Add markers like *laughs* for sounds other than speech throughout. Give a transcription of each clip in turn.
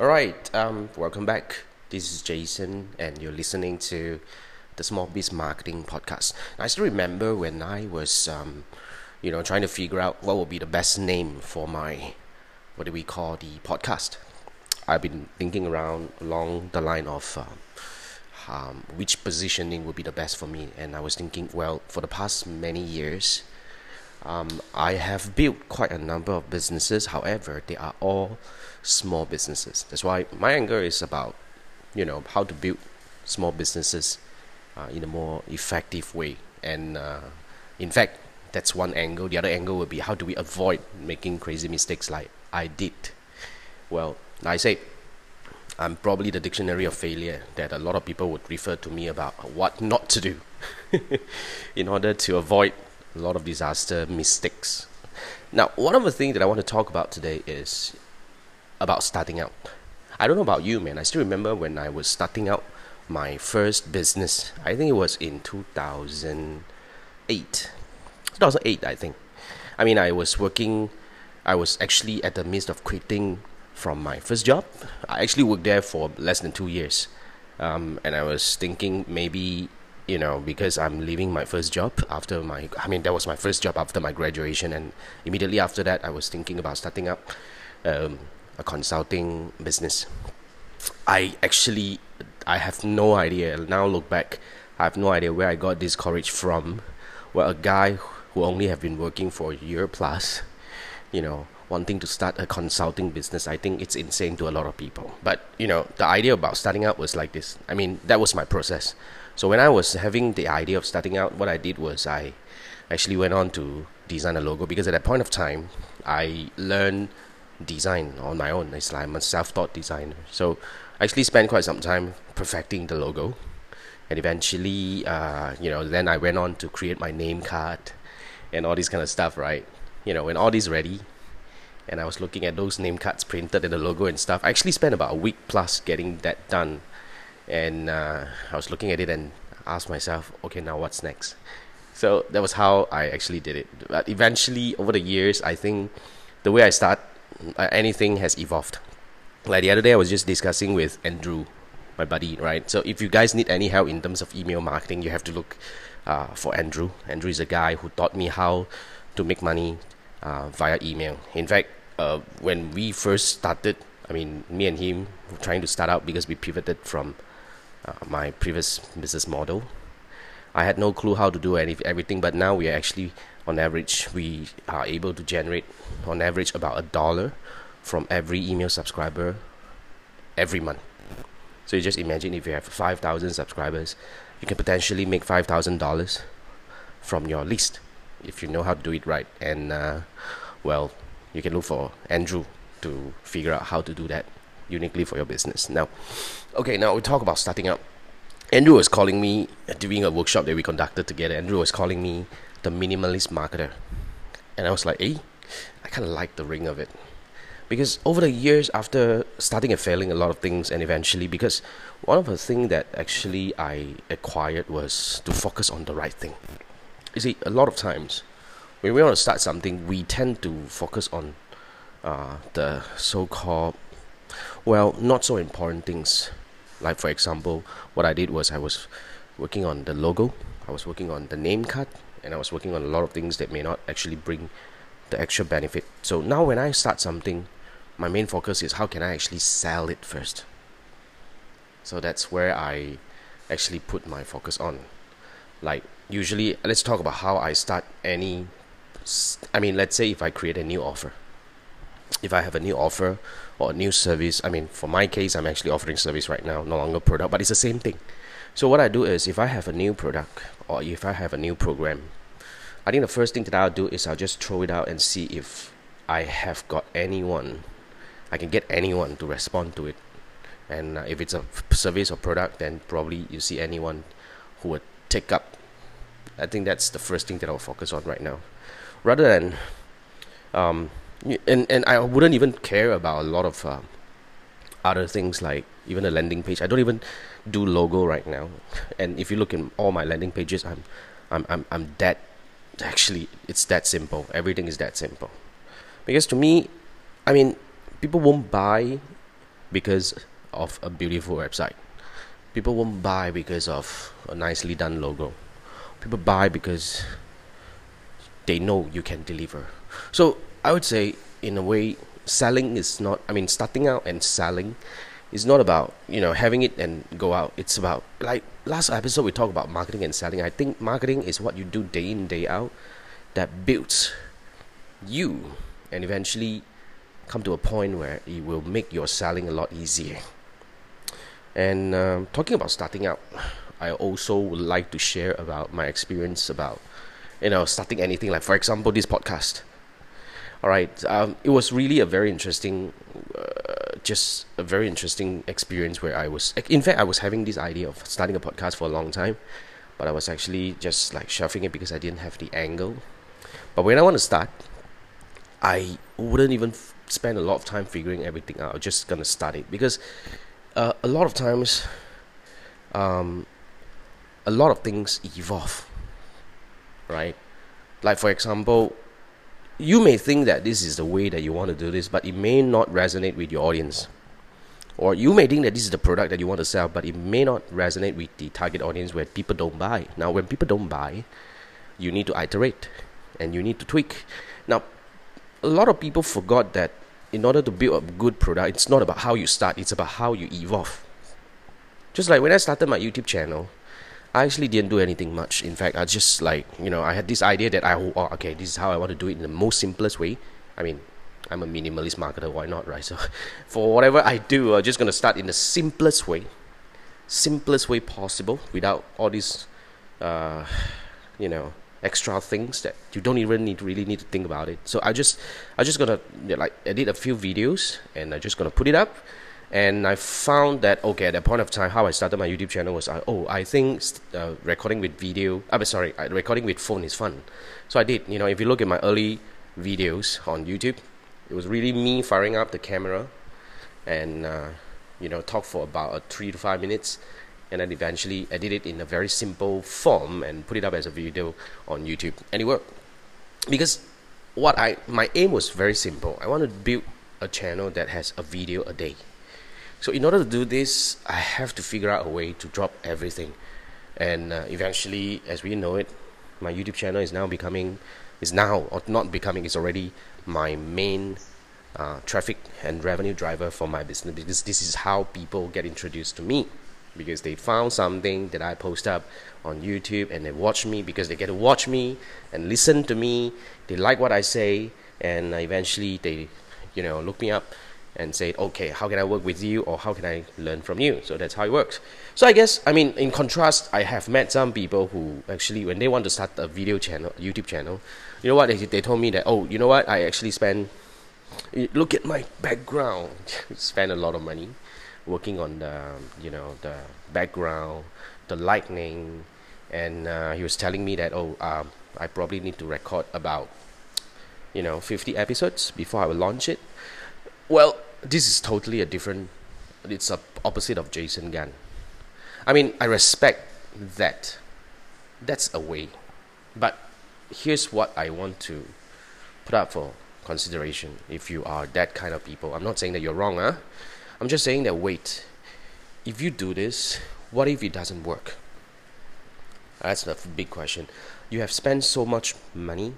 All right, um, welcome back. This is Jason, and you're listening to the Small Biz Marketing Podcast. I still remember when I was, um, you know, trying to figure out what would be the best name for my, what do we call the podcast. I've been thinking around along the line of uh, um, which positioning would be the best for me, and I was thinking, well, for the past many years, um, I have built quite a number of businesses. However, they are all small businesses. That's why my angle is about, you know, how to build small businesses uh, in a more effective way. And uh, in fact, that's one angle. The other angle would be how do we avoid making crazy mistakes like I did. Well, I say I'm probably the dictionary of failure that a lot of people would refer to me about what not to do *laughs* in order to avoid a lot of disaster mistakes. Now, one of the things that I want to talk about today is about starting out. I don't know about you, man. I still remember when I was starting out my first business. I think it was in 2008. 2008, I think. I mean, I was working, I was actually at the midst of quitting from my first job. I actually worked there for less than two years. Um, and I was thinking maybe you know, because I'm leaving my first job after my, I mean, that was my first job after my graduation, and immediately after that, I was thinking about starting up um, a consulting business. I actually, I have no idea. Now look back, I have no idea where I got this courage from. Well, a guy who only have been working for a year plus, you know, wanting to start a consulting business, I think it's insane to a lot of people. But you know, the idea about starting up was like this. I mean, that was my process. So when I was having the idea of starting out, what I did was I actually went on to design a logo because at that point of time, I learned design on my own. It's like I'm a self-taught designer. So I actually spent quite some time perfecting the logo, and eventually, uh, you know, then I went on to create my name card and all this kind of stuff, right? You know, when all this ready, and I was looking at those name cards printed and the logo and stuff. I actually spent about a week plus getting that done and uh, I was looking at it and asked myself, okay, now what's next? So that was how I actually did it. But eventually, over the years, I think the way I start uh, anything has evolved. Like the other day, I was just discussing with Andrew, my buddy, right? So if you guys need any help in terms of email marketing, you have to look uh, for Andrew. Andrew is a guy who taught me how to make money uh, via email. In fact, uh, when we first started, I mean, me and him trying to start out because we pivoted from uh, my previous business model. I had no clue how to do any everything, but now we are actually, on average, we are able to generate, on average, about a dollar from every email subscriber every month. So you just imagine if you have 5,000 subscribers, you can potentially make $5,000 from your list if you know how to do it right. And uh, well, you can look for Andrew to figure out how to do that uniquely for your business. Now, okay, now we talk about starting up. Andrew was calling me during a workshop that we conducted together. Andrew was calling me the minimalist marketer, and I was like, "Hey, I kind of like the ring of it." Because over the years, after starting and failing a lot of things, and eventually, because one of the things that actually I acquired was to focus on the right thing. You see, a lot of times when we want to start something, we tend to focus on uh, the so-called well, not so important things. Like for example, what I did was I was working on the logo, I was working on the name card, and I was working on a lot of things that may not actually bring the extra benefit. So now when I start something, my main focus is how can I actually sell it first. So that's where I actually put my focus on. Like usually, let's talk about how I start any. I mean, let's say if I create a new offer if I have a new offer or a new service, I mean, for my case, I'm actually offering service right now, no longer product, but it's the same thing. So what I do is, if I have a new product or if I have a new program, I think the first thing that I'll do is I'll just throw it out and see if I have got anyone, I can get anyone to respond to it. And uh, if it's a service or product, then probably you see anyone who would take up. I think that's the first thing that I'll focus on right now, rather than um, and and I wouldn't even care about a lot of uh, other things like even a landing page. I don't even do logo right now. And if you look in all my landing pages, I'm I'm I'm I'm that actually it's that simple. Everything is that simple. Because to me, I mean, people won't buy because of a beautiful website. People won't buy because of a nicely done logo. People buy because they know you can deliver. So I would say, in a way, selling is not. I mean, starting out and selling is not about you know having it and go out. It's about like last episode we talked about marketing and selling. I think marketing is what you do day in day out that builds you and eventually come to a point where it will make your selling a lot easier. And um, talking about starting out, I also would like to share about my experience about you know starting anything like for example this podcast. All right, um, it was really a very interesting, uh, just a very interesting experience where I was. In fact, I was having this idea of starting a podcast for a long time, but I was actually just like shoving it because I didn't have the angle. But when I want to start, I wouldn't even f- spend a lot of time figuring everything out. I'm just gonna start it because uh, a lot of times, um, a lot of things evolve, right? Like for example, you may think that this is the way that you want to do this, but it may not resonate with your audience. Or you may think that this is the product that you want to sell, but it may not resonate with the target audience where people don't buy. Now, when people don't buy, you need to iterate and you need to tweak. Now, a lot of people forgot that in order to build a good product, it's not about how you start, it's about how you evolve. Just like when I started my YouTube channel, I actually didn't do anything much. In fact, I just like, you know, I had this idea that I, oh, okay, this is how I want to do it in the most simplest way. I mean, I'm a minimalist marketer, why not, right? *laughs* So, for whatever I do, I'm just to start in the simplest way, simplest way possible without all these, uh, you know, extra things that you don't even need really need to think about it. So I just I just gonna like edit a few videos and I just gonna put it up. And I found that okay at that point of time how I started my YouTube channel was uh, oh I think uh, recording with video I'm sorry uh, recording with phone is fun. So I did you know if you look at my early videos on YouTube, it was really me firing up the camera and uh, you know talk for about uh, three to five minutes and then eventually I did it in a very simple form and put it up as a video on YouTube. And it worked because what I my aim was very simple. I want to build a channel that has a video a day. So in order to do this, I have to figure out a way to drop everything. And uh, eventually, as we know it, my YouTube channel is now becoming is now or not becoming is already my main uh, traffic and revenue driver for my business because this is how people get introduced to me because they found something that I post up on YouTube and they watch me because they get to watch me and listen to me. They like what I say and eventually they, you know, look me up and say, okay, how can I work with you or how can I learn from you? So that's how it works. So I guess, I mean, in contrast, I have met some people who actually, when they want to start a video channel, YouTube channel, you know what? They, they told me that, oh, you know what? I actually spend, look at my background, *laughs* spend a lot of money working on the you know the background, the lightning, and uh, he was telling me that oh um, I probably need to record about you know 50 episodes before I will launch it. Well, this is totally a different. It's a opposite of Jason Gunn. I mean, I respect that. That's a way, but here's what I want to put up for consideration. If you are that kind of people, I'm not saying that you're wrong, huh? I'm just saying that wait, if you do this, what if it doesn't work? That's a big question. You have spent so much money,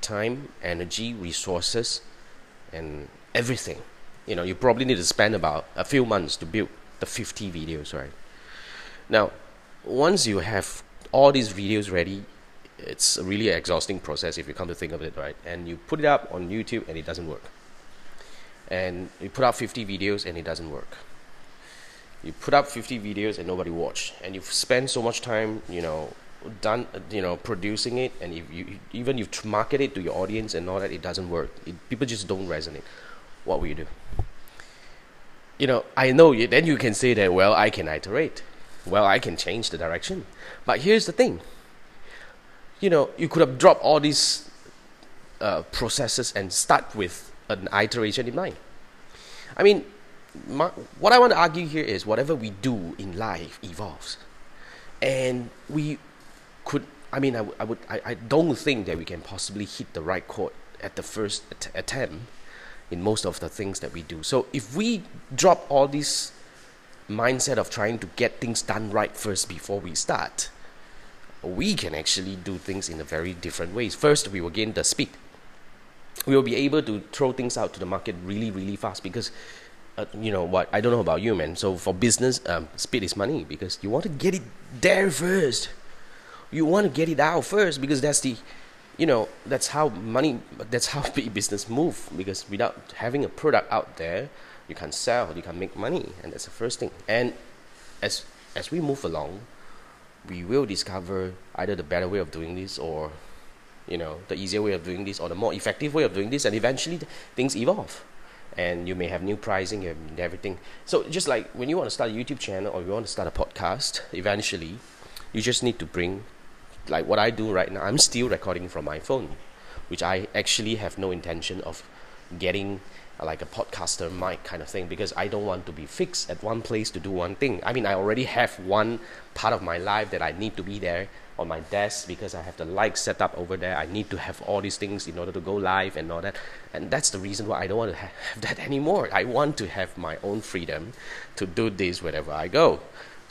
time, energy, resources, and everything. You know, you probably need to spend about a few months to build the 50 videos, right? Now, once you have all these videos ready, it's a really exhausting process if you come to think of it, right? And you put it up on YouTube and it doesn't work. And you put out 50 videos and it doesn't work. You put up 50 videos and nobody watched. And you've spent so much time you know done you know producing it and if you even you've marketed it to your audience and all that it doesn't work. It, people just don't resonate what will you do you know i know you then you can say that well i can iterate well i can change the direction but here's the thing you know you could have dropped all these uh, processes and start with an iteration in mind. I mean, my, what I want to argue here is whatever we do in life evolves, and we could. I mean, I, would. I, I don't think that we can possibly hit the right chord at the first att- attempt. In most of the things that we do. So if we drop all this mindset of trying to get things done right first before we start, we can actually do things in a very different ways. First, we will gain the speed. We will be able to throw things out to the market really, really fast because, uh, you know what? I don't know about you, man. So for business, um, speed is money because you want to get it there first. You want to get it out first because that's the, you know, that's how money, that's how big business move. Because without having a product out there, you can sell, you can make money, and that's the first thing. And as as we move along, we will discover either the better way of doing this or you know the easier way of doing this or the more effective way of doing this and eventually things evolve and you may have new pricing and everything so just like when you want to start a youtube channel or you want to start a podcast eventually you just need to bring like what i do right now i'm still recording from my phone which i actually have no intention of getting uh, like a podcaster mic kind of thing because I don't want to be fixed at one place to do one thing. I mean, I already have one part of my life that I need to be there on my desk because I have the light set up over there. I need to have all these things in order to go live and all that. And that's the reason why I don't want to have that *laughs* anymore. I want to have my own freedom to do this wherever I go.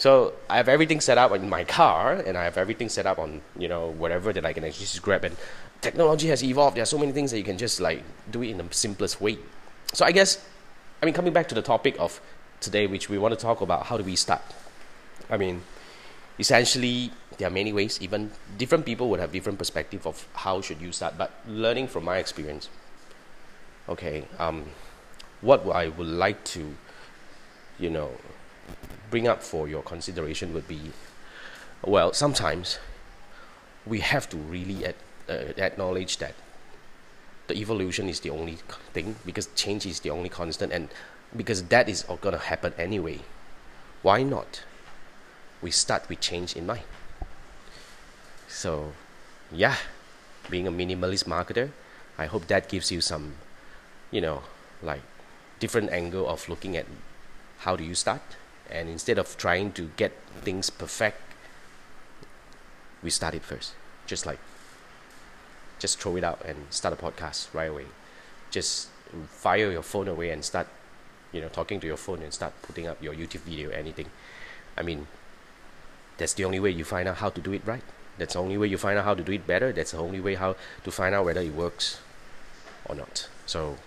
So I have everything set up in my car, and I have everything set up on you know whatever that I can actually just grab. And technology has evolved. There are so many things that you can just like do it in the simplest way. So I guess, I mean, coming back to the topic of today, which we want to talk about, how do we start? I mean, essentially, there are many ways. Even different people would have different perspective of how should you start. But learning from my experience, okay, um, what I would like to, you know, bring up for your consideration would be, well, sometimes we have to really ad- uh, acknowledge that the evolution is the only thing because change is the only constant and because that is going to happen anyway why not we start with change in mind? So yeah being a minimalist marketer i hope that gives you some you know like different angle of looking at how do you start and instead of trying to get things perfect we start it first just like just throw it out and start a podcast right away. Just fire your phone away and start, you know, talking to your phone and start putting up your YouTube video, anything. I mean, that's the only way you find out how to do it right. That's the only way you find out how to do it better. That's the only way how to find out whether it works or not. So,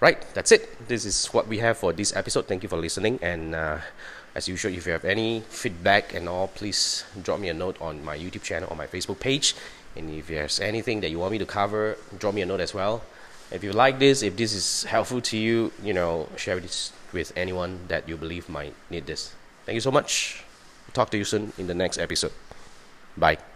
right, that's it. This is what we have for this episode. Thank you for listening. And uh, as usual, if you have any feedback and all, please drop me a note on my YouTube channel or my Facebook page. And if there's anything that you want me to cover, drop me a note as well. If you like this, if this is helpful to you, you know, share this with anyone that you believe might need this. Thank you so much. Talk to you soon in the next episode. Bye.